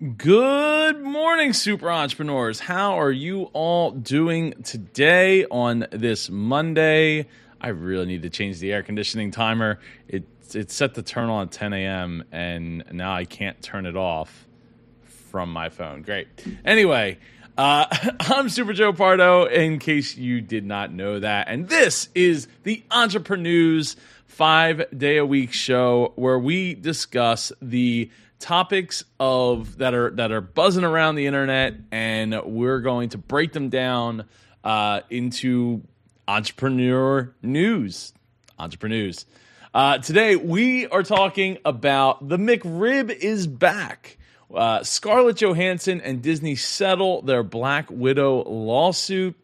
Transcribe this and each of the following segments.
Good morning, super entrepreneurs. How are you all doing today on this Monday? I really need to change the air conditioning timer. It, it's set to turn on at 10 a.m., and now I can't turn it off from my phone. Great. Anyway, uh, I'm Super Joe Pardo, in case you did not know that. And this is the EntrepreNEWS five day a week show where we discuss the topics of that are that are buzzing around the internet, and we're going to break them down uh, into entrepreneur news. EntrepreNEWS. Uh, today we are talking about the McRib is back. Uh, Scarlett Johansson and Disney settle their Black Widow lawsuit.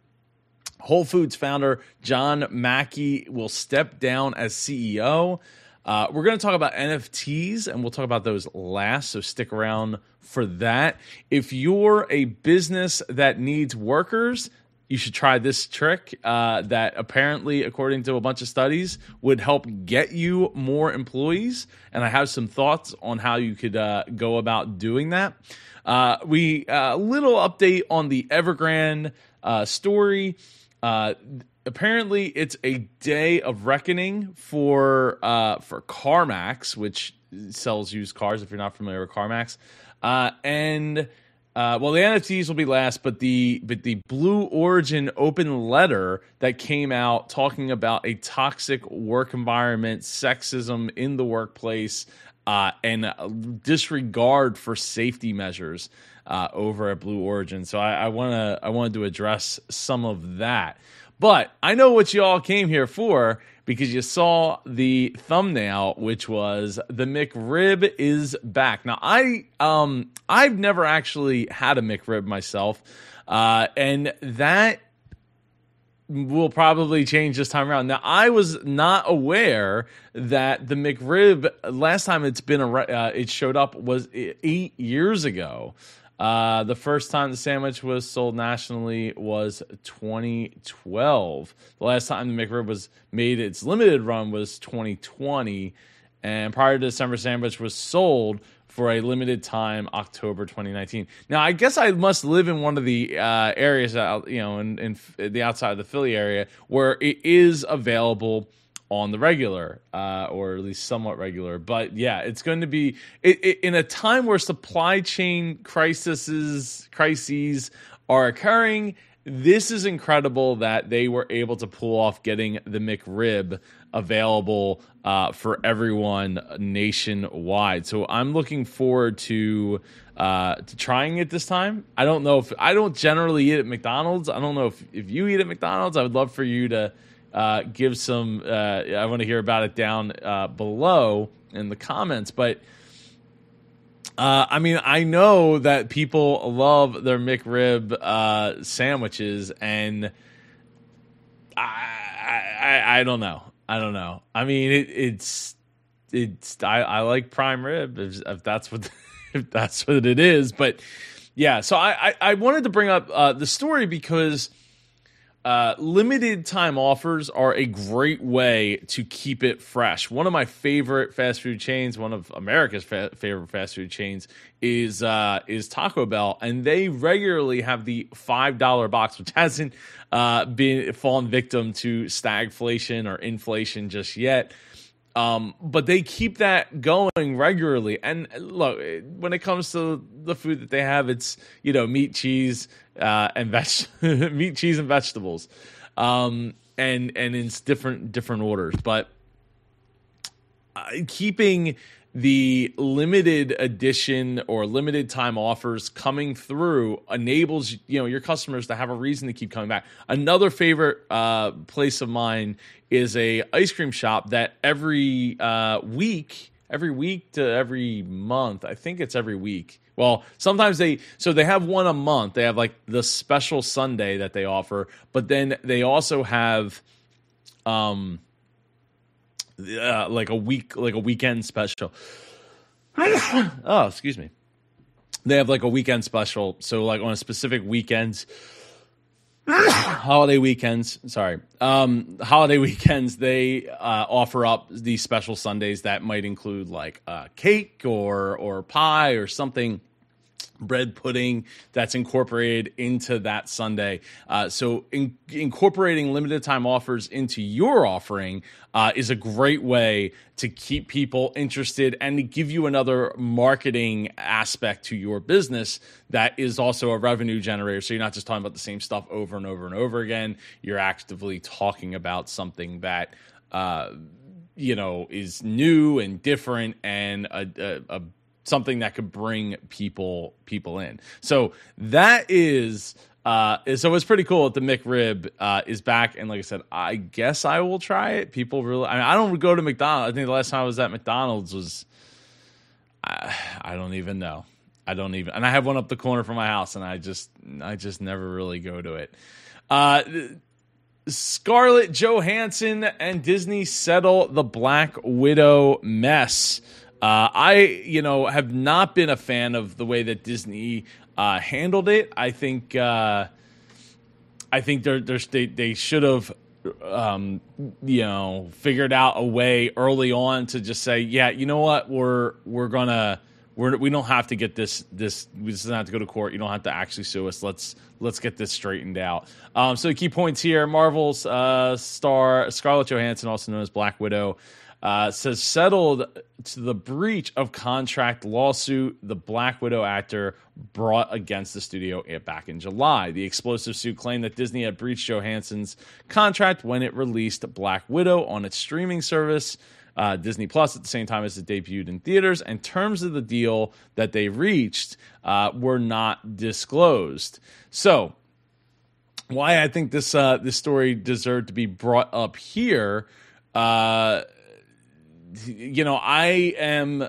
Whole Foods founder John Mackey will step down as CEO. Uh, we're going to talk about NFTs and we'll talk about those last, so stick around for that. If you're a business that needs workers, you should try this trick uh, that apparently, according to a bunch of studies, would help get you more employees. And I have some thoughts on how you could uh, go about doing that. Uh, we a uh, little update on the Evergrande uh, story. Uh, apparently, it's a day of reckoning for for CarMax, which sells used cars. If you're not familiar with CarMax, and uh, well, the NFTs will be last, but the but the Blue Origin open letter that came out talking about a toxic work environment, sexism in the workplace, uh, and disregard for safety measures uh, over at Blue Origin. So I, wanna I wanted to address some of that. But I know what you all came here for because you saw the thumbnail, which was the McRib is back. Now, I um I've never actually had a McRib myself, uh, and that will probably change this time around. Now, I was not aware that the McRib last time it's been a uh, it showed up was eight years ago. Uh, the first time the sandwich was sold nationally was 2012. The last time the McRib was made its limited run was 2020. And prior to December sandwich was sold for a limited time, October 2019. Now, I guess I must live in one of the uh, areas, out, you know, in, in the outside of the Philly area where it is available on the regular, uh, or at least somewhat regular. But yeah, it's going to be it, it, in a time where supply chain crises crises are occurring. This is incredible that they were able to pull off getting the McRib available uh, for everyone nationwide. So I'm looking forward to uh, to trying it this time. I don't know if I don't generally eat at McDonald's. I don't know if if you eat at McDonald's. I would love for you to uh, give some. Uh, I want to hear about it down uh, below in the comments. But uh, I mean, I know that people love their McRib uh, sandwiches, and I, I, I don't know. I don't know. I mean, it, it's it's I, I like prime rib if, if that's what if that's what it is. But yeah, so I I, I wanted to bring up uh, the story because uh, limited time offers are a great way to keep it fresh. One of my favorite fast food chains, one of America's fa- favorite fast food chains, is uh, is Taco Bell, and they regularly have the five dollar box, which hasn't uh, been fallen victim to stagflation or inflation just yet. Um, but they keep that going regularly. And look, when it comes to the food that they have, it's you know meat, cheese, uh, and veg- meat, cheese, and vegetables, um, and and in different different orders. But uh, keeping the limited edition or limited time offers coming through enables you know your customers to have a reason to keep coming back. Another favorite uh, place of mine is a ice cream shop that every uh, week, every week to every month, I think it's every week. Well, sometimes they so they have one a month. They have like the special sundae that they offer, but then they also have um uh, like a week like a weekend special. oh, excuse me. They have like a weekend special. So like on a specific weekends holiday weekends sorry um holiday weekends they uh, offer up these special sundaes that might include like a cake or or pie or something bread pudding that's incorporated into that sundae. Uh, so, in, incorporating limited time offers into your offering uh, is a great way to keep people interested and to give you another marketing aspect to your business that is also a revenue generator. So, you're not just talking about the same stuff over and over and over again, you're actively talking about something that. Uh, you know, is new and different and a, a, a something that could bring people people in. So that is uh, so it's pretty cool that the McRib uh, is back, and like I said, I guess I will try it. People really, I mean, I don't go to McDonald's. I think the last time I was at McDonald's was, I, I don't even know. I don't even, and I have one up the corner from my house, and I just, I just never really go to it. Uh, Scarlett Johansson and Disney settle the Black Widow mess. Uh, I, you know, have not been a fan of the way that Disney uh, handled it. I think, uh, I think they're, they're, they they should have, um, you know, figured out a way early on to just say, yeah, you know what, we're we're gonna we're we don't have to get this this we just don't have to go to court. You don't have to actually sue us. Let's let's get this straightened out. Um, so the key points here: Marvel's uh, star Scarlett Johansson, also known as Black Widow uh, says settled to the breach of contract lawsuit the Black Widow actor brought against the studio back in July. The explosive suit claimed that Disney had breached Johansson's contract when it released Black Widow on its streaming service. Uh, Disney Plus at the same time as it debuted in theaters, and terms of the deal that they reached uh, were not disclosed. So, why I think this uh, this story deserved to be brought up here uh, you know, I am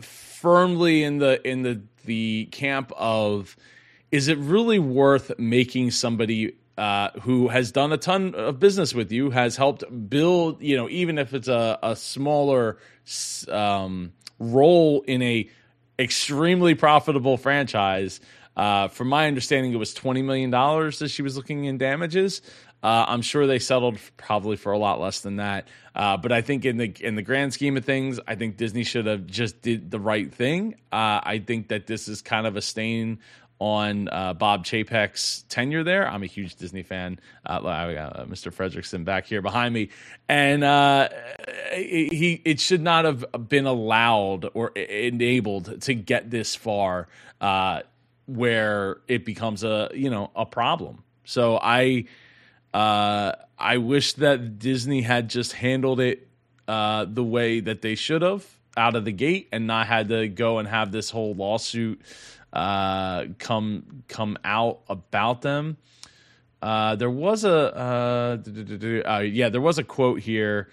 firmly in the in the the camp of is it really worth making somebody uh, who has done a ton of business with you, has helped build, you know, even if it's a, a smaller um, role in a extremely profitable franchise. Uh, from my understanding, it was twenty million dollars that she was looking in damages. Uh, I'm sure they settled probably for a lot less than that. Uh, but I think in the in the grand scheme of things, I think Disney should have just did the right thing. Uh, I think that this is kind of a stain on uh, Bob Chapek's tenure there. I'm a huge Disney fan. Uh, I got uh, Mr. Fredricksen back here behind me, and uh, he it should not have been allowed or enabled to get this far, uh, where it becomes a you know a problem. So I uh, I wish that Disney had just handled it uh, the way that they should have out of the gate and not had to go and have this whole lawsuit uh, come come out about them. Uh, there was a uh, uh, yeah, there was a quote here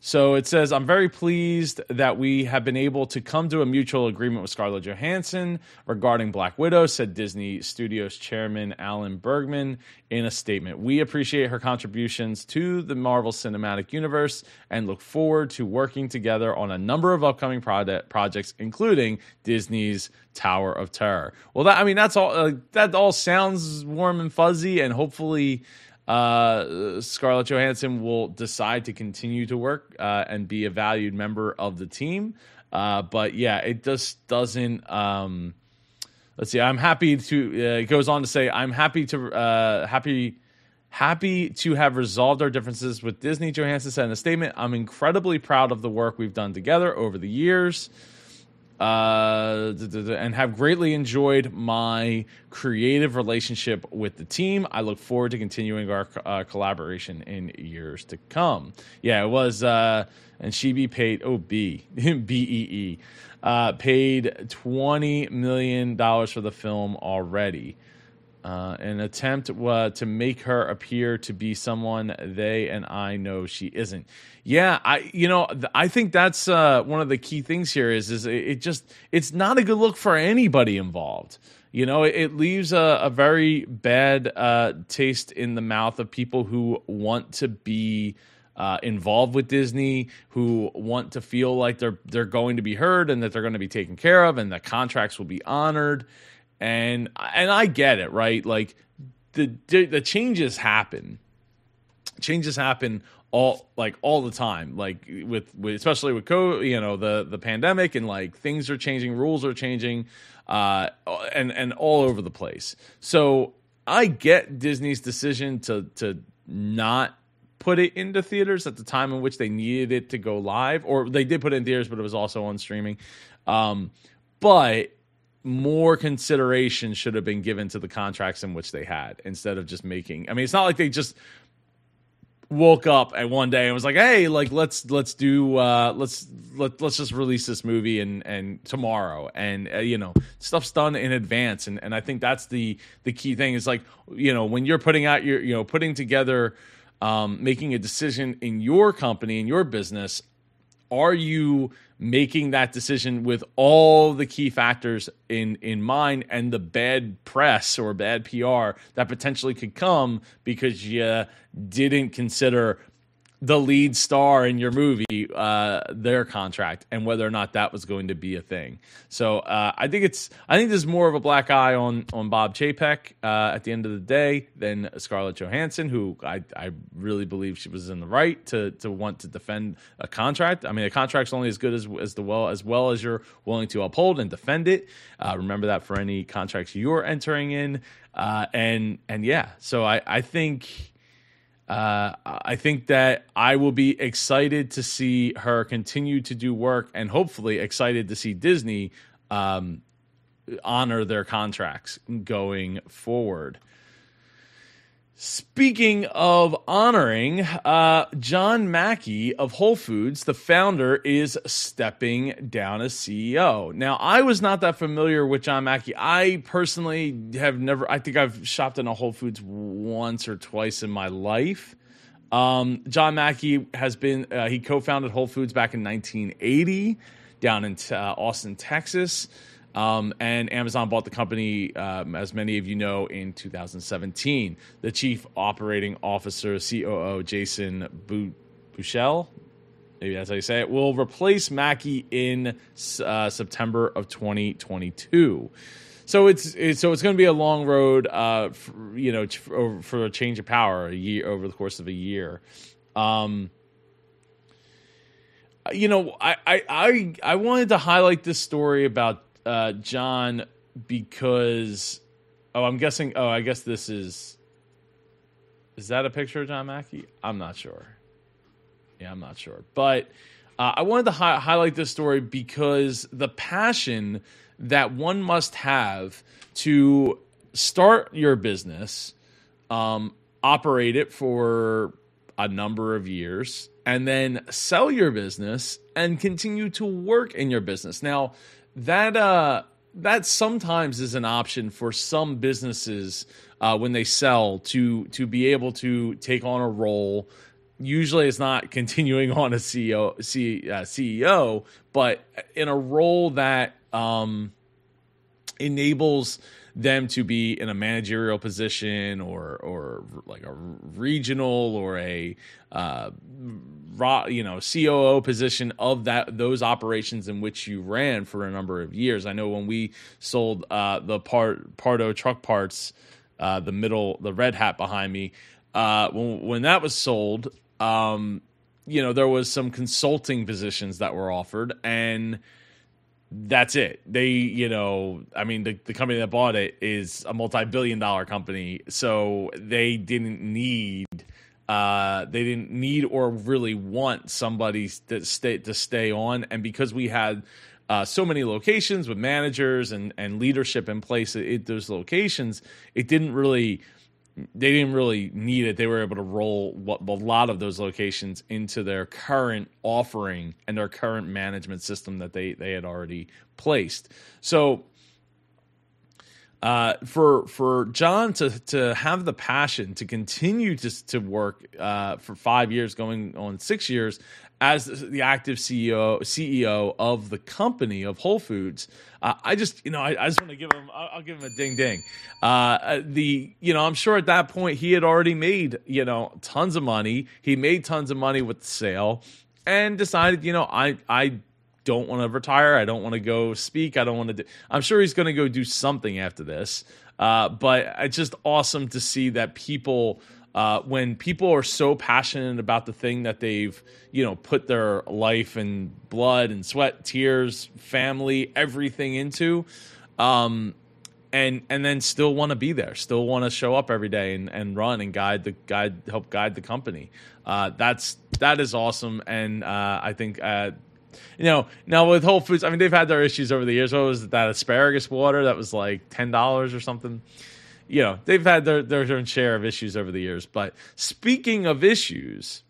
so it says, I'm very pleased that we have been able to come to a mutual agreement with Scarlett Johansson regarding Black Widow, said Disney Studios chairman Alan Bergman in a statement. We appreciate her contributions to the Marvel Cinematic Universe and look forward to working together on a number of upcoming product, projects, including Disney's Tower of Terror. Well, that, I mean, that's all, uh, that all sounds warm and fuzzy, and hopefully uh, Scarlett Johansson will decide to continue to work uh, and be a valued member of the team. Uh, but yeah, it just doesn't. Um, let's see. I'm happy to. Uh, it goes on to say, I'm happy to uh, happy happy to have resolved our differences with Disney. Johansson said in a statement, "I'm incredibly proud of the work we've done together over the years." Uh, and have greatly enjoyed my creative relationship with the team. I look forward to continuing our uh, collaboration in years to come. Yeah, it was, uh, and she be paid, oh, B, B E E, uh, paid $20 million for the film already. Uh, an attempt uh, to make her appear to be someone they and I know she isn't. Yeah, I you know I think that's uh, one of the key things here is is it just it's not a good look for anybody involved. You know, it, it leaves a, a, very bad uh, taste in the mouth of people who want to be. Uh, involved with Disney, who want to feel like they're they're going to be heard and that they're going to be taken care of, and the contracts will be honored and and I get it, right? Like the the changes happen. Changes happen all like all the time like with, with especially with COVID, you know the the pandemic and like things are changing rules are changing uh and and all over the place so i get disney's decision to to not put it into theaters at the time in which they needed it to go live or they did put it in theaters but it was also on streaming um but more consideration should have been given to the contracts in which they had instead of just making I mean it's not like they just woke up and one day and was like, "Hey, like let's let's do uh let's let let's just release this movie and and tomorrow." And uh, you know, stuff's done in advance and and I think that's the the key thing is like, you know, when you're putting out your you know, putting together um making a decision in your company in your business, are you making that decision with all the key factors in in mind and the bad press or bad PR that potentially could come because you didn't consider the lead star in your movie uh, their contract and whether or not that was going to be a thing. So uh, I think it's I think there's more of a black eye on on Bob Chapek uh, at the end of the day than Scarlett Johansson, who I I really believe she was in the right to to want to defend a contract. I mean, a contract's only as good as as the well as well as you're willing to uphold and defend it. Uh, remember that for any contracts you're entering in, uh, and and yeah. So I I think uh, I think that I will be excited to see her continue to do work and hopefully excited to see Disney um, honor their contracts going forward. Speaking of honoring, uh, John Mackey of Whole Foods, the founder, is stepping down as CEO. Now, I was not that familiar with John Mackey. I personally have never, I think I've shopped in a Whole Foods once or twice in my life. Um, John Mackey has been, uh, he co founded Whole Foods back in 1980 down in uh, Austin, Texas. Um, and Amazon bought the company, um, as many of you know, in 2017. The chief operating officer, COO Jason Buechel, maybe that's how you say it, will replace Mackey in uh, September of 2022. So it's, it's so it's going to be a long road, uh, for, you know, for, for a change of power a year over the course of a year. Um, you know, I, I I I wanted to highlight this story about uh, John because oh, I'm guessing. Oh, I guess this is. Is that a picture of John Mackey? I'm not sure. Yeah, I'm not sure. But uh, I wanted to hi- highlight this story because the passion that one must have to start your business, um, operate it for a number of years, and then sell your business and continue to work in your business. Now, that uh that sometimes is an option for some businesses uh, when they sell to to be able to take on a role. Usually, it's not continuing on a CEO, C, uh, CEO, but in a role that um, enables them to be in a managerial position or or like a regional or a uh, you know COO position of that those operations in which you ran for a number of years. I know when we sold uh, the part Pardo truck parts, uh, the middle the red hat behind me, uh, when when that was sold. Um, you know there was some consulting positions that were offered and that's it. They, you know, I mean, the, the company that bought it is a multi billion dollar company. So they didn't need. Uh, they didn't need or really want somebody to stay to stay on, and because we had uh, so many locations with managers and and leadership in place at those locations, it didn't really they didn't really need it. They were able to roll what, a lot of those locations into their current offering and their current management system that they they had already placed. So uh, for for John to to have the passion to continue to to work uh, for five years, going on six years as the active CEO CEO of the company of Whole Foods, uh, I just you know I, I just want to give him I'll, I'll, give him a ding ding. Uh, uh, the you know I'm sure at that point he had already made you know tons of money. He made tons of money with the sale, and decided you know I I don't want to retire. I don't want to go speak. I don't want to. Do, I'm sure he's going to go do something after this. Uh, but it's just awesome to see that people uh, when people are so passionate about the thing that they've you know put their life and blood and sweat, tears, family, everything into, um, and and then still want to be there, still want to show up every day and, and run and guide the guide help guide the company. Uh, that's that is awesome, and uh, I think. You know, now with Whole Foods, I mean, they've had their issues over the years. What was that asparagus water that was like ten dollars or something? you know they've had their their own share of issues over the years. But speaking of issues,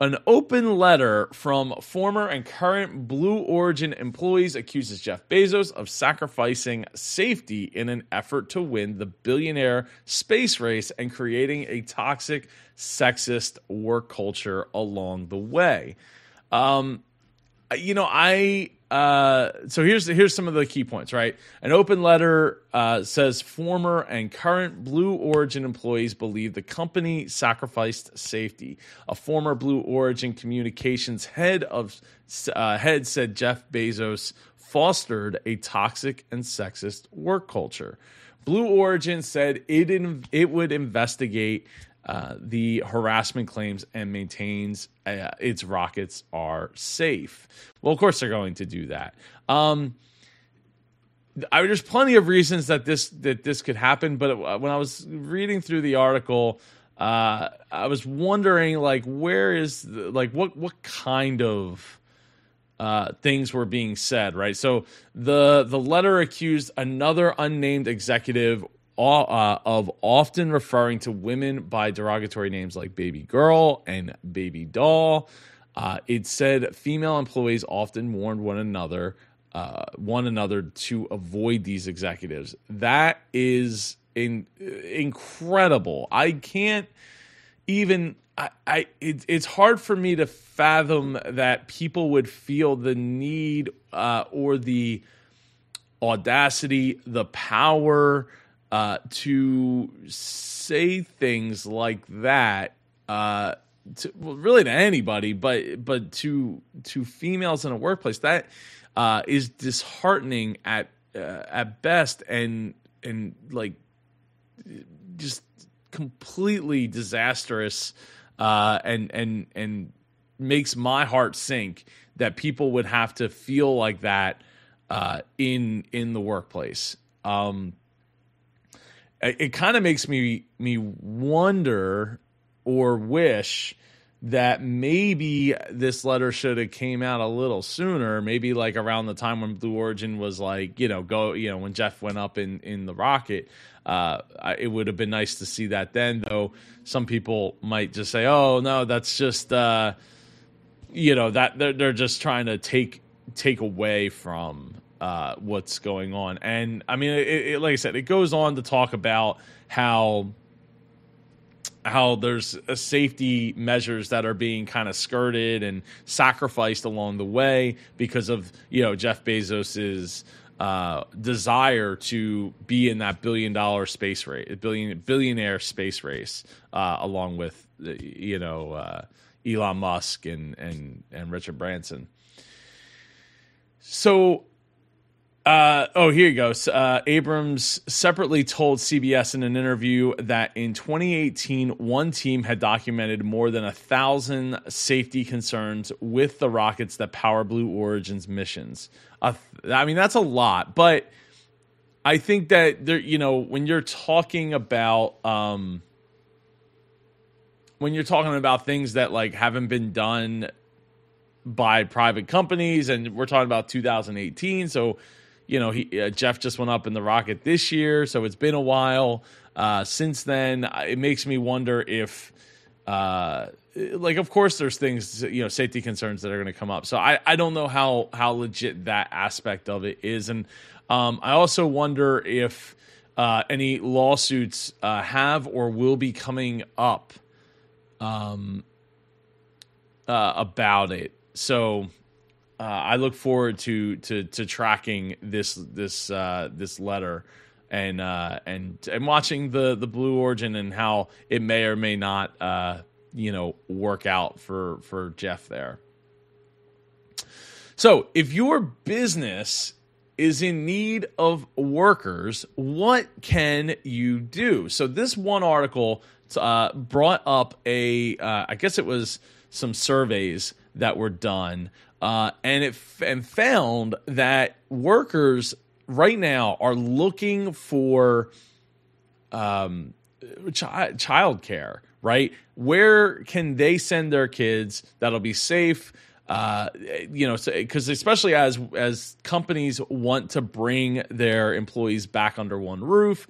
an open letter from former and current Blue Origin employees accuses Jeff Bezos of sacrificing safety in an effort to win the billionaire space race and creating a toxic, sexist work culture along the way. Um, you know, I uh, so here's here's some of the key points. Right, an open letter uh, says former and current Blue Origin employees believe the company sacrificed safety. A former Blue Origin communications head of uh, head said Jeff Bezos fostered a toxic and sexist work culture. Blue Origin said it in, it would investigate uh, the harassment claims and maintains uh, its rockets are safe. Well, of course they're going to do that. Um, I, there's plenty of reasons that this that this could happen, but when I was reading through the article, uh, I was wondering like where is the, like what what kind of uh, things were being said, right? So the the letter accused another unnamed executive uh, of often referring to women by derogatory names like baby girl and baby doll. Uh, it said female employees often warned one another, uh, one another to avoid these executives. That is in, incredible. I can't even. I, I it, it's hard for me to fathom that people would feel the need uh, or the audacity, the power uh, to say things like that, uh, to, well, really to anybody, but but to to females in a workplace, that uh, is disheartening at uh, at best, and and like just completely disastrous, uh, and and and makes my heart sink that people would have to feel like that uh, in in the workplace. Um, it kind of makes me me wonder or wish that maybe this letter should have came out a little sooner maybe like around the time when blue origin was like you know go you know when jeff went up in in the rocket. Uh, it would have been nice to see that then though. Some people might just say oh no that's just uh, you know that they're, they're just trying to take take away from uh, what's going on. And I mean, it, it, like I said, it goes on to talk about how how there's safety measures that are being kind of skirted and sacrificed along the way because of you know Jeff Bezos's uh, desire to be in that billion dollar space race, billion billionaire space race, uh, along with you know uh, Elon Musk and and and Richard Branson. So uh, oh, here you go. Uh, Abrams separately told CBS in an interview that in 2018, one team had documented more than a thousand safety concerns with the rockets that power Blue Origin's missions. Uh, I mean, that's a lot, but I think that there, you know, when you're talking about, um, when you're talking about things that like haven't been done by private companies, and we're talking about 2018, so you know, he uh, Jeff just went up in the rocket this year, so it's been a while uh, since then. It makes me wonder if, uh, like, of course, there's things, you know, safety concerns that are going to come up. So I, I don't know how how legit that aspect of it is, and um, I also wonder if uh, any lawsuits uh, have or will be coming up um, uh, about it. So uh, I look forward to to to tracking this this uh, this letter and uh, and and watching the the Blue Origin and how it may or may not uh, you know work out for for Jeff there. So if your business is in need of workers, what can you do? So this one article uh, brought up a, uh, I guess it was some surveys that were done, uh, and it f- and found that workers right now are looking for um, ch- child care. Right, where can they send their kids that'll be safe? Uh, you know, because so, especially as as companies want to bring their employees back under one roof,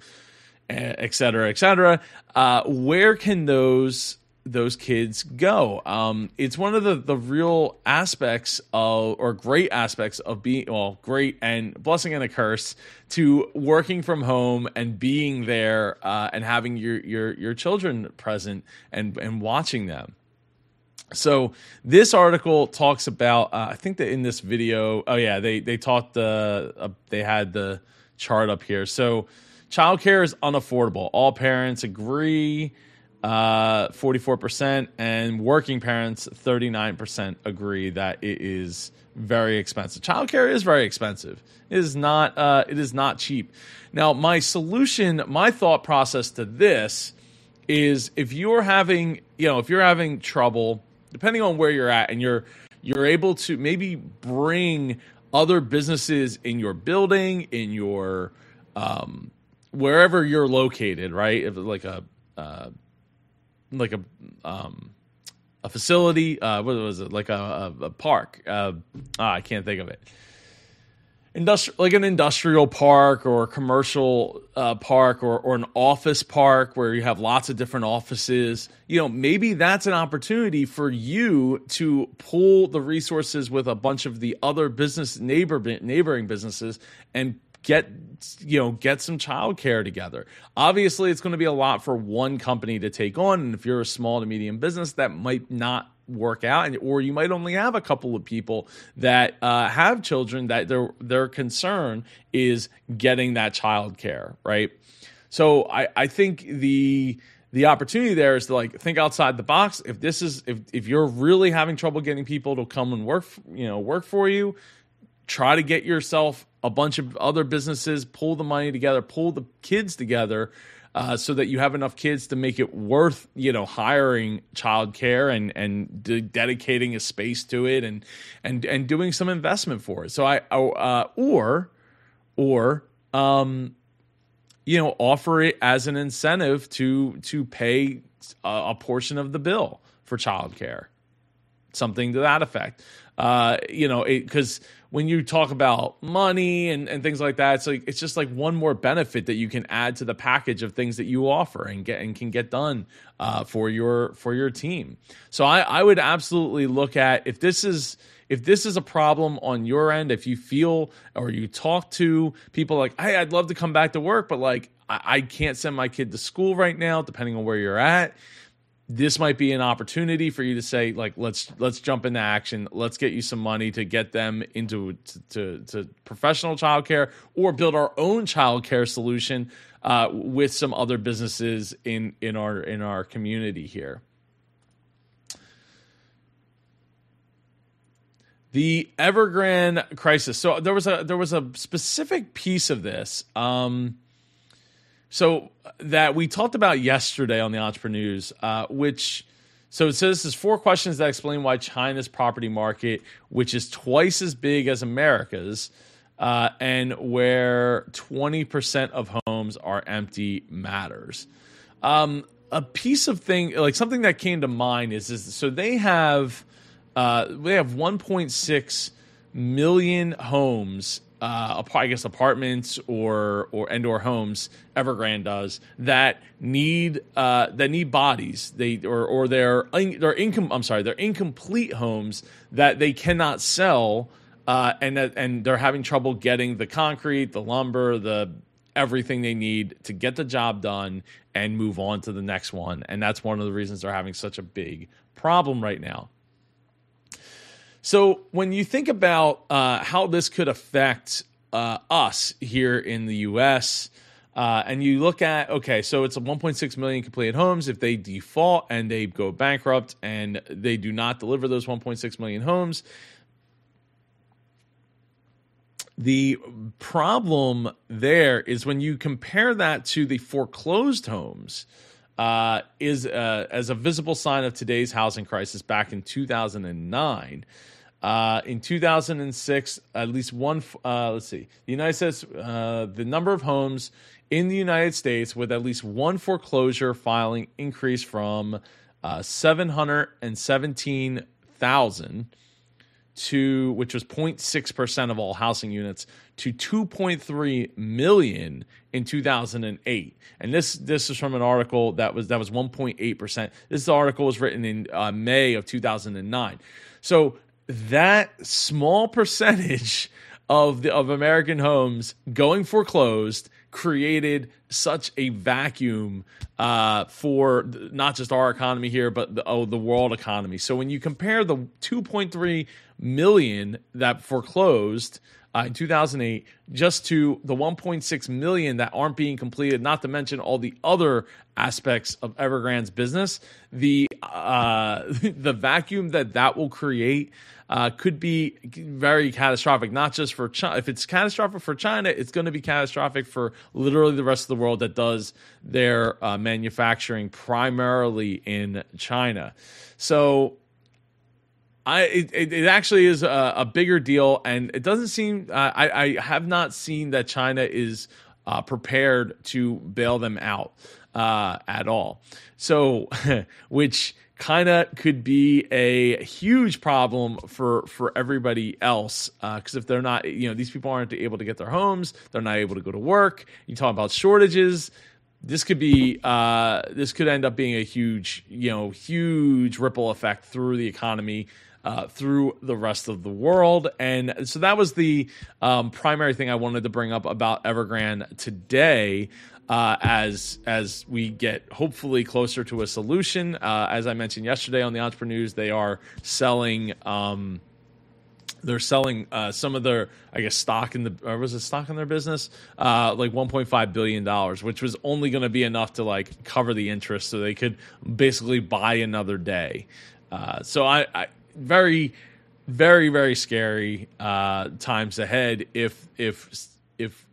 et cetera, et cetera, uh, where can those those kids go? Um, it's one of the the real aspects of or great aspects of being well, great and blessing and a curse to working from home and being there uh, and having your your your children present and and watching them. So this article talks about. Uh, I think that in this video, oh yeah, they they talked the uh, they had the chart up here. So childcare is unaffordable. All parents agree. Uh, 44% and working parents 39% agree that it is very expensive. Childcare is very expensive. It is not uh, it is not cheap. Now, my solution, my thought process to this is if you're having, you know, if you're having trouble depending on where you're at and you're you're able to maybe bring other businesses in your building in your um, wherever you're located right if like a uh, like a um, a facility uh, what was it? Like a, a, a park uh, ah, i can't think of it. Industrial like an industrial park or a commercial uh, park or, or an office park where you have lots of different offices. You know maybe that's an opportunity for you to pull the resources with a bunch of the other business neighbor neighboring businesses and get you know get some childcare together. Obviously it's going to be a lot for one company to take on and if you're a small to medium business that might not work out and or you might only have a couple of people that uh, have children that their their concern is getting that child care right? So I, I think the the opportunity there is to like think outside the box. If this is if, if you're really having trouble getting people to come and work you know work for you try to get yourself a bunch of other businesses pull the money together pull the kids together uh, so that you have enough kids to make it worth you know hiring childcare and and de- dedicating a space to it and and and doing some investment for it. So I uh, or or um, you know offer it as an incentive to to pay a, a portion of the bill for childcare, something to that effect. Uh, you know, because when you talk about money and, and things like that, it's like it's just like one more benefit that you can add to the package of things that you offer and get and can get done uh, for your for your team. So I, I would absolutely look at if this is if this is a problem on your end, if you feel or you talk to people like, hey, I'd love to come back to work, but like I, I can't send my kid to school right now, depending on where you're at this might be an opportunity for you to say like let's let's jump into action. Let's get you some money to get them into to, to, to professional childcare or build our own childcare solution uh, with some other businesses in in our in our community here. The evergrande crisis. So there was a there was a specific piece of this um, so that we talked about yesterday on the EntrepreNEWS, uh, which so it says this is four questions that explain why China's property market, which is twice as big as America's, uh, and where 20% of homes are empty, matters. Um, a piece of thing, like something that came to mind, is, is so they have uh, they have 1.6 million homes uh, I guess apartments or or and or homes Evergrande does that need uh, that need bodies. They or or they're they're income I'm sorry they're incomplete homes that they cannot sell uh, and and they're having trouble getting the concrete the lumber the everything they need to get the job done and move on to the next one. And that's one of the reasons they're having such a big problem right now so when you think about uh, how this could affect uh, us here in the U.S., uh, and you look at okay, so it's a 1.6 million completed homes. If they default and they go bankrupt and they do not deliver those 1.6 million homes, The problem there is when you compare that to the foreclosed homes, uh, is uh, as a visible sign of today's housing crisis back in 2009. Uh, in 2006, at least one, uh, let's see, the United States, uh, the number of homes in the United States with at least one foreclosure filing increased from uh, 717,000 to which was 0.6% of all housing units to 2.3 million in 2008 and this this is from an article that was that was 1.8% this article was written in uh, May of 2009 so that small percentage of the of American homes going foreclosed created such a vacuum uh, for not just our economy here, but the, oh, the world economy. So when you compare the 2.3 million that foreclosed uh, in 2008 just to the 1.6 million that aren't being completed, not to mention all the other aspects of Evergrande's business, the uh, the vacuum that that will create uh, could be very catastrophic. Not just for China. If it's catastrophic for China, it's going to be catastrophic for literally the rest of the world that does their uh, manufacturing primarily in China. So I it, it actually is a, a, bigger deal, and it doesn't seem. Uh, I I have not seen that China is uh, prepared to bail them out uh, at all. So, which kind of could be a huge problem for for everybody else because uh, if they're not, you know, these people aren't able to get their homes, they're not able to go to work. You talk about shortages this could be uh, this could end up being a huge you know huge ripple effect through the economy uh, through the rest of the world. And so that was the um, primary thing I wanted to bring up about Evergrande today. Uh, as as we get hopefully closer to a solution, uh, as I mentioned yesterday on the EntrepreNEWS, they are selling. Um, they're selling uh, some of their, I guess, stock in the, or was it stock in their business? Uh, like 1.5 billion dollars, which was only going to be enough to like cover the interest, so they could basically buy another day. Uh, so I, I, very, very, very scary uh, times ahead if if if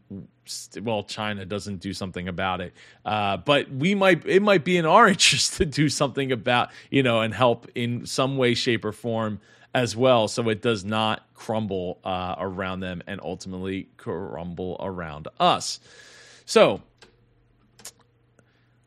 well China doesn't do something about it. Uh, but we might it might be in our interest to do something about you know and help in some way, shape, or form as well, so it does not crumble uh, around them and ultimately crumble around us. So.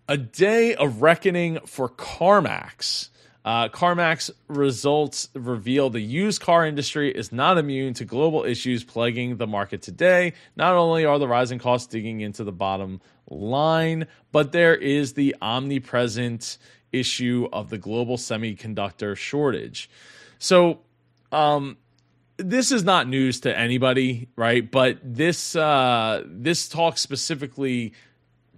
A day of reckoning for CarMax. Uh, CarMax results reveal the used car industry is not immune to global issues plaguing the market today. Not only are the rising costs digging into the bottom line, but there is the omnipresent issue of the global semiconductor shortage. So, um, this is not news to anybody, right? But this uh, this talks specifically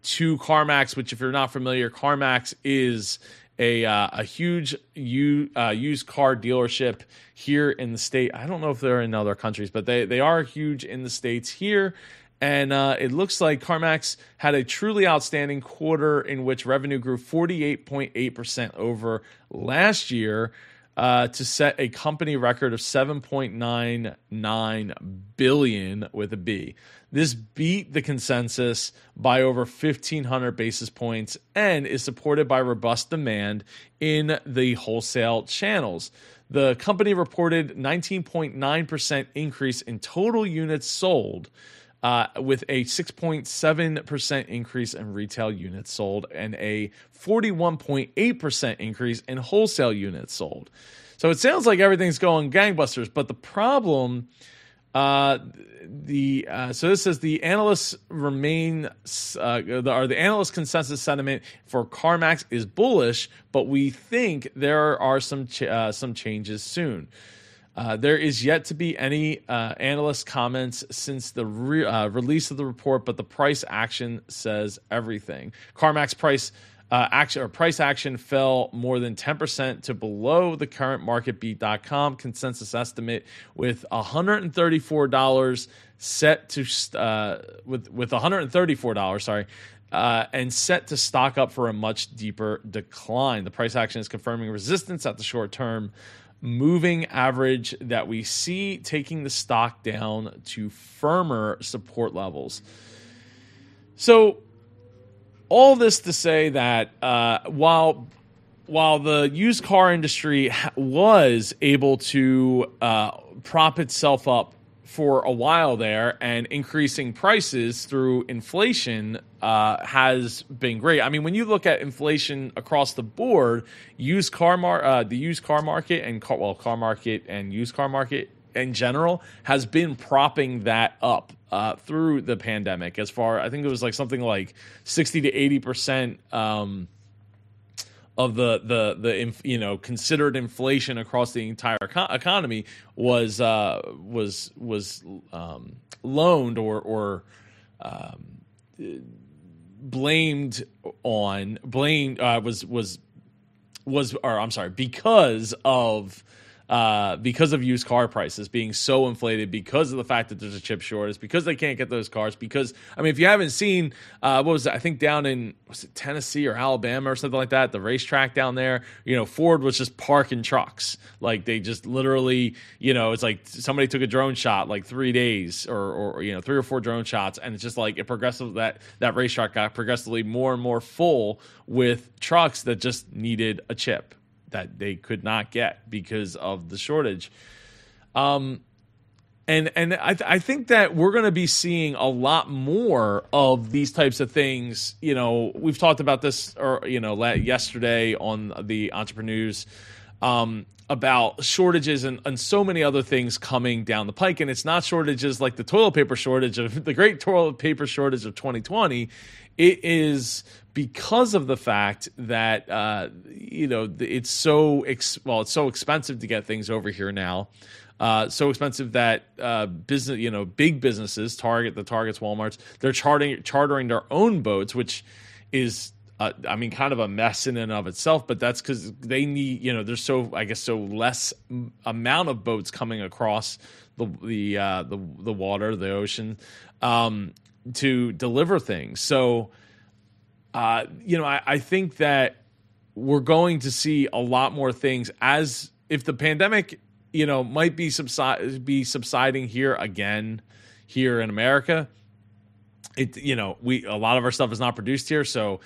to CarMax, which, if you're not familiar, CarMax is a uh, a huge u, uh, used car dealership here in the state. I don't know if they're in other countries, but they they are huge in the states here. And uh, it looks like CarMax had a truly outstanding quarter in which revenue grew 48.8% over last year uh, to set a company record of 7.99 billion with a B. This beat the consensus by over 1,500 basis points and is supported by robust demand in the wholesale channels. The company reported 19.9% increase in total units sold. Uh, with a 6.7% increase in retail units sold and a 41.8% increase in wholesale units sold. So it sounds like everything's going gangbusters, but the problem uh, the uh, so this says the analysts remain uh, or the analyst consensus sentiment for CarMax is bullish, but we think there are some ch- uh, some changes soon. Uh, there is yet to be any uh, analyst comments since the re- uh, release of the report, but the price action says everything. CarMax price uh, action or price action fell more than 10% to below the current marketbeat.com consensus estimate with $134 set to uh, with with $134 sorry uh, and set to stock up for a much deeper decline. The price action is confirming resistance at the short term moving average that we see taking the stock down to firmer support levels. So, all this to say that uh, while while the used car industry was able to uh, prop itself up for a while there, and increasing prices through inflation uh, has been great. I mean, when you look at inflation across the board, used car mar- uh, the used car market and car- well, car market and used car market in general has been propping that up uh, through the pandemic. As far, I think it was like something like sixty to eighty percent. Um, of the the the you know considered inflation across the entire economy was uh, was was um, loaned or or um, blamed on blamed uh, was was was or I'm sorry because of uh, because of used car prices being so inflated, because of the fact that there's a chip shortage, because they can't get those cars. Because I mean, if you haven't seen, uh, what was it? I think down in was it Tennessee or Alabama or something like that, the racetrack down there, you know, Ford was just parking trucks. Like they just literally, you know, it's like somebody took a drone shot like three days or, or you know three or four drone shots, and it's just like it progressive that that racetrack got progressively more and more full with trucks that just needed a chip that they could not get because of the shortage. Um, and and I, th- I think that we're going to be seeing a lot more of these types of things. You know, we've talked about this, or you know, yesterday on the EntrepreNEWS um, about shortages and, and so many other things coming down the pike. And it's not shortages like the toilet paper shortage of the great toilet paper shortage of 2020. It is because of the fact that uh, you know it's so ex- well it's so expensive to get things over here now uh, so expensive that uh, business you know big businesses target the targets walmarts they're charting chartering their own boats which is uh, I mean, kind of a mess in and of itself, but that's because they need, you know, there's so, I guess, so less amount of boats coming across the the uh, the, the water, the ocean, um, to deliver things. So, uh, you know, I, I think that we're going to see a lot more things as if the pandemic, you know, might be subside be subsiding here again here in America. It you know we a lot of our stuff is not produced here, so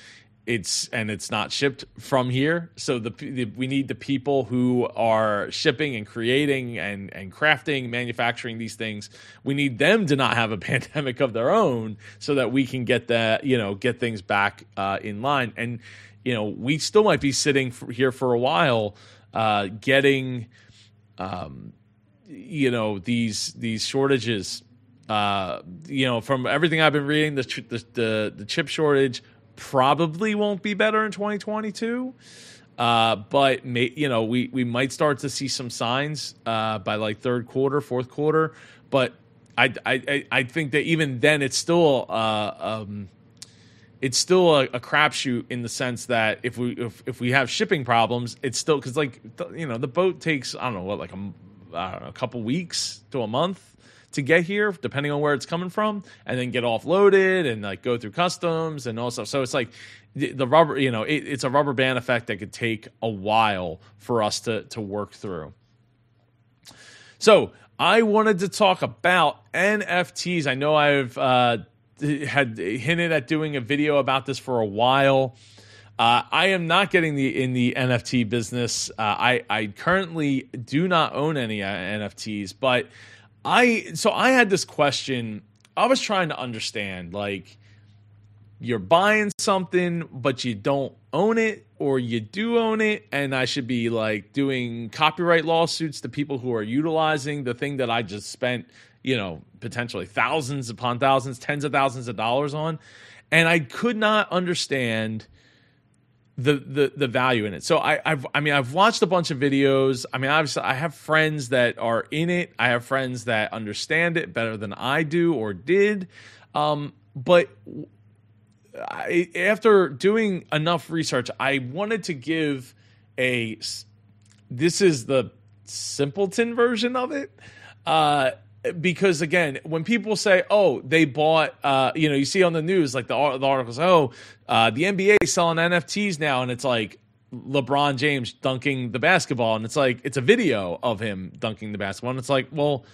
it's and it's not shipped from here. So the, the, we need the people who are shipping and creating and and crafting manufacturing these things. We need them to not have a pandemic of their own so that we can get that you know get things back uh, in line. And you know we still might be sitting for, here for a while uh, getting um, you know these these shortages. Uh, you know from everything i've been reading the the, the, the chip shortage probably won't be better in 2022. Uh, but may, you know, we we might start to see some signs uh, by like third quarter, fourth quarter. But I I I think that even then, it's still uh, um, it's still a, a crapshoot in the sense that if we if, if we have shipping problems, it's still because like you know the boat takes I don't know what like a, know, a couple weeks to a month to get here, depending on where it's coming from, and then get offloaded and like go through customs and all stuff. So it's like the, the rubber, you know, it, it's a rubber band effect that could take a while for us to to work through. So I wanted to talk about NFTs. I know I've uh, had hinted at doing a video about this for a while. Uh, I am not getting the in the NFT business. Uh, I I currently do not own any uh, NFTs, but I so I had this question. I was trying to understand like you're buying something but you don't own it or you do own it and I should be like doing copyright lawsuits to people who are utilizing the thing that I just spent, you know, potentially thousands upon thousands, tens of thousands of dollars on. And I could not understand the the the value in it. So I I've I mean I've watched a bunch of videos. I mean obviously I have friends that are in it. I have friends that understand it better than I do or did. Um, but I, after doing enough research, I wanted to give a this is the simpleton version of it. Uh, because again, when people say, "Oh, they bought," uh, you know, you see on the news like the, the articles, "Oh, uh, the NBA is selling NFTs now," and it's like, LeBron James dunking the basketball, and it's like it's a video of him dunking the basketball, and it's like, well,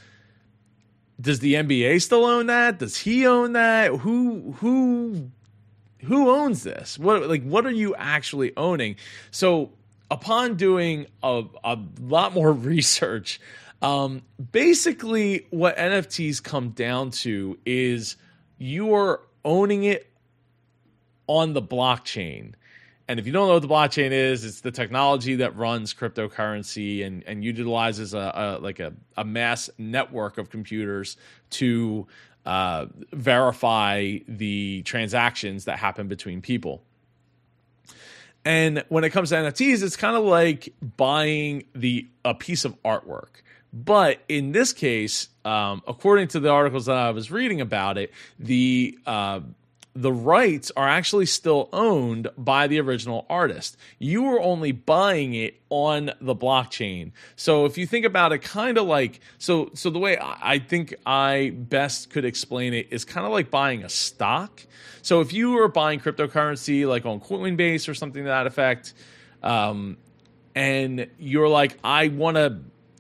does the NBA still own that? Does he own that? Who who who owns this? What like what are you actually owning? So upon doing a, a lot more research, um, basically what NFTs come down to is you are owning it on the blockchain. And if you don't know what the blockchain is, it's the technology that runs cryptocurrency and, and utilizes a, a like a, a mass network of computers to uh, verify the transactions that happen between people. And when it comes to NFTs, it's kind of like buying the a piece of artwork. But in this case, um, according to the articles that I was reading about it, the uh, the rights are actually still owned by the original artist. You are only buying it on the blockchain. So if you think about it, kind of like so. So the way I think I best could explain it is kind of like buying a stock. So if you were buying cryptocurrency like on Coinbase or something to that effect, um, and you're like, I want to.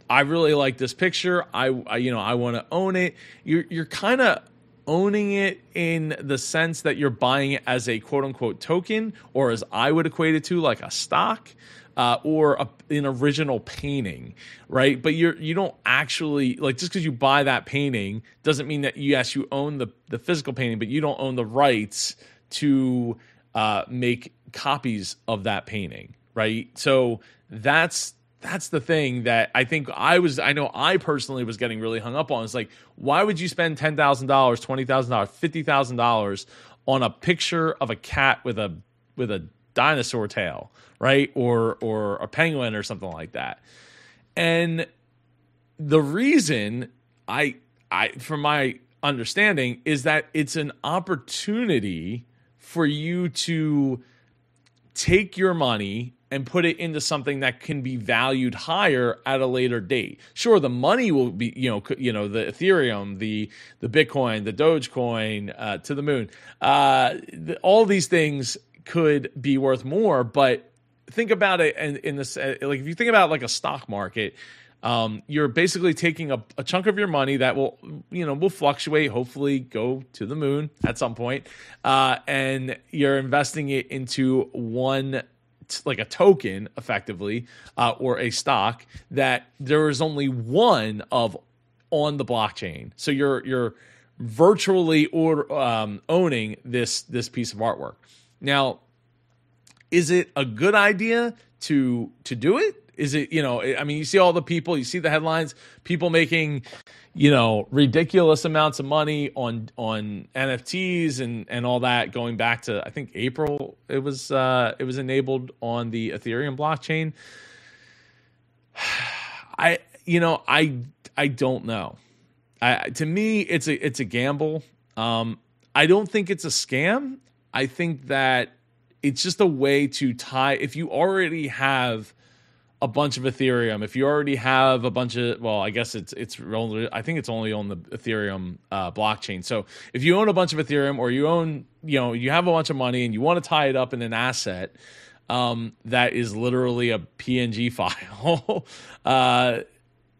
I really like this picture. I, I you know I want to own it. You're you're kind of owning it in the sense that you're buying it as a quote unquote token, or as I would equate it to, like a stock. Uh, or a, an original painting, right? But you're you don't actually like just because you buy that painting doesn't mean that yes you own the the physical painting, but you don't own the rights to uh, make copies of that painting, right? So that's that's the thing that I think I was I know I personally was getting really hung up on. It's like, why would you spend ten thousand dollars, twenty thousand dollars, fifty thousand dollars on a picture of a cat with a with a dinosaur tail, right? Or or a penguin or something like that. And the reason I I from my understanding is that it's an opportunity for you to take your money and put it into something that can be valued higher at a later date. Sure, the money will be, you know, you know, the Ethereum, the the Bitcoin, the Dogecoin, uh, to the moon. Uh, the, all these things could be worth more, but think about it in, in this, uh, like if you think about like a stock market. Um, you're basically taking a, a, chunk of your money that will, you know, will fluctuate, hopefully go to the moon at some point, uh, and you're investing it into one like a token effectively uh, or a stock that there is only one of on the blockchain. So you're you're virtually or um, owning this this piece of artwork. Now is it a good idea to to do it is it you know i mean you see all the people you see the headlines people making you know ridiculous amounts of money on on nfts and and all that going back to i think april it was uh it was enabled on the ethereum blockchain. I you know i i don't know. I, to me it's a it's a gamble. Um i don't think it's a scam. I think that it's just a way to tie if you already have a bunch of Ethereum, if you already have a bunch of, well, I guess it's it's only, I think it's only on the Ethereum uh, blockchain. So if you own a bunch of Ethereum, or you own, you know, you have a bunch of money and you want to tie it up in an asset um, that is literally a PNG file, uh,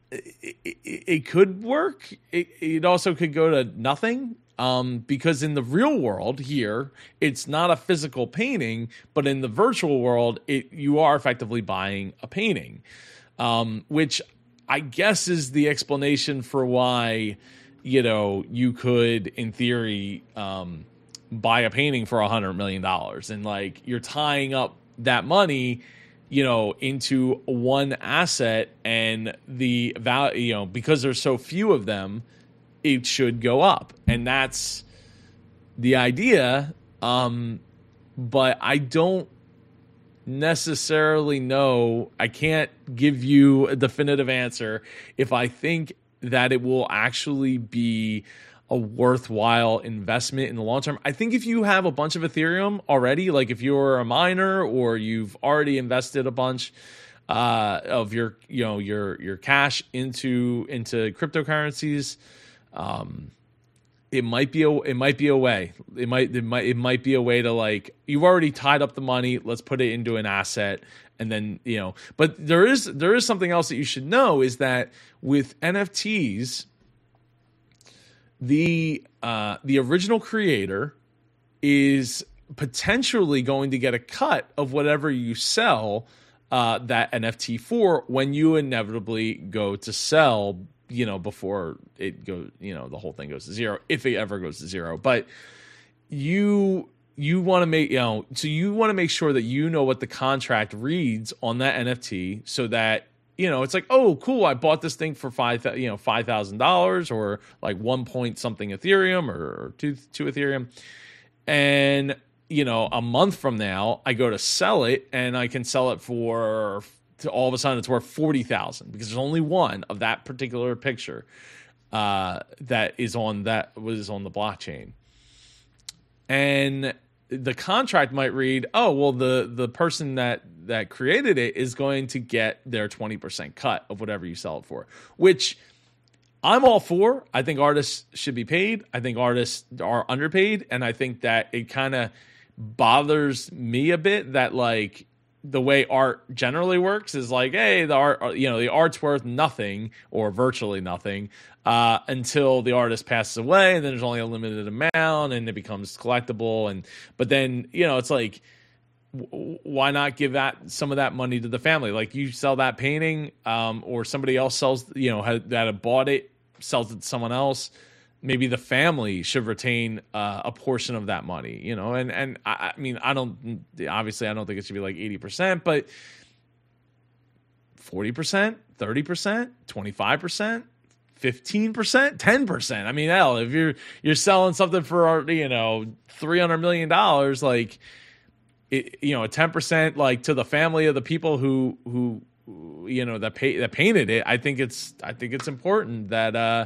it, it, it, could work. It, it also could go to nothing um, because in the real world here, it's not a physical painting, but in the virtual world, it you are effectively buying a painting, um, which I guess is the explanation for why you know you could, in theory, um, buy a painting for a hundred million dollars, and like you're tying up that money you know into one asset and the value you know because there's so few of them it should go up. And that's the idea. Um, but I don't necessarily know. I can't give you a definitive answer if I think that it will actually be a worthwhile investment in the long term. I think if you have a bunch of Ethereum already, like if you're a miner or you've already invested a bunch uh, of your, you know, your your cash into into cryptocurrencies, um, it might be a it might be a way. It might it might it might be a way to like you've already tied up the money. Let's put it into an asset, and then you know. But there is there is something else that you should know is that with NFTs, the uh, the original creator is potentially going to get a cut of whatever you sell uh, that NFT for when you inevitably go to sell, you know, before it goes, you know, the whole thing goes to zero, if it ever goes to zero. But you you want to make you know so you want to make sure that you know what the contract reads on that NFT so that you know it's like oh cool I bought this thing for five you know five thousand dollars or like one point something Ethereum or two two Ethereum and you know, a month from now, I go to sell it and I can sell it for all of a sudden it's worth 40,000 because there's only one of that particular picture uh, that is on that was on the blockchain. And the contract might read, "Oh, well the the person that that created it is going to get their 20% cut of whatever you sell it for." Which I'm all for. I think artists should be paid. I think artists are underpaid and I think that it kind of bothers me a bit that like the way art generally works is like, hey, the art, uh, you know, the art's worth nothing or virtually nothing uh, until the artist passes away, and then there's only a limited amount, and it becomes collectible. And but then you know, it's like, w- why not give that some of that money to the family? Like you sell that painting, um, or somebody else sells, you know, had, that had bought it, sells it to someone else maybe the family should retain uh, a portion of that money, you know. And and I, I, mean, I don't obviously I don't think it should be like eighty percent, but forty percent, thirty percent, twenty five percent. 15%, 10%. I mean, hell, if you're you're selling something for you know, 300 million dollars like it, you know, a 10% like to the family of the people who who you know that pay that painted it, I think it's I think it's important that uh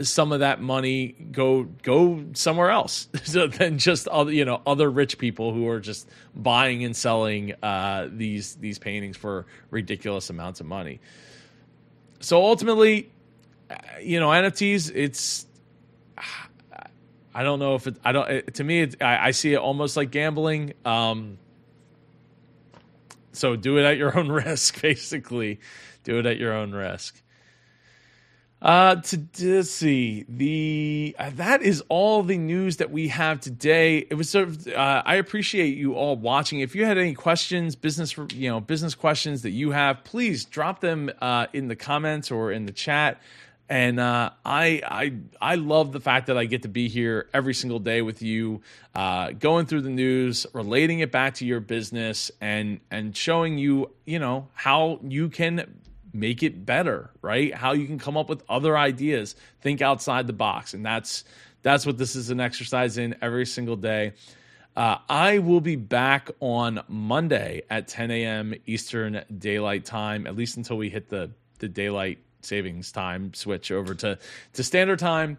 some of that money go go somewhere else than just other you know other rich people who are just buying and selling uh, these these paintings for ridiculous amounts of money. So ultimately, uh, you know, NFTs. It's I don't know if it. I don't. It, to me, it, I, I, see it almost like gambling. Um, so do it at your own risk. Basically, do it at your own risk. Uh, to, to see the uh, that is all the news that we have today. It was sort of uh, I appreciate you all watching. If you had any questions, business you know business questions that you have, please drop them uh, in the comments or in the chat. And uh, I I I love the fact that I get to be here every single day with you, uh, going through the news, relating it back to your business, and and showing you you know how you can make it better, right? How you can come up with other ideas, think outside the box. And that's that's what this is an exercise in every single day. Uh, I will be back on Monday at 10 a.m. Eastern Daylight Time, at least until we hit the the daylight savings time switch over to to standard time.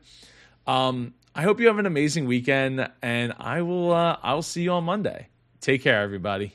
Um, I hope you have an amazing weekend, and I will uh, I will see you on Monday. Take care, everybody.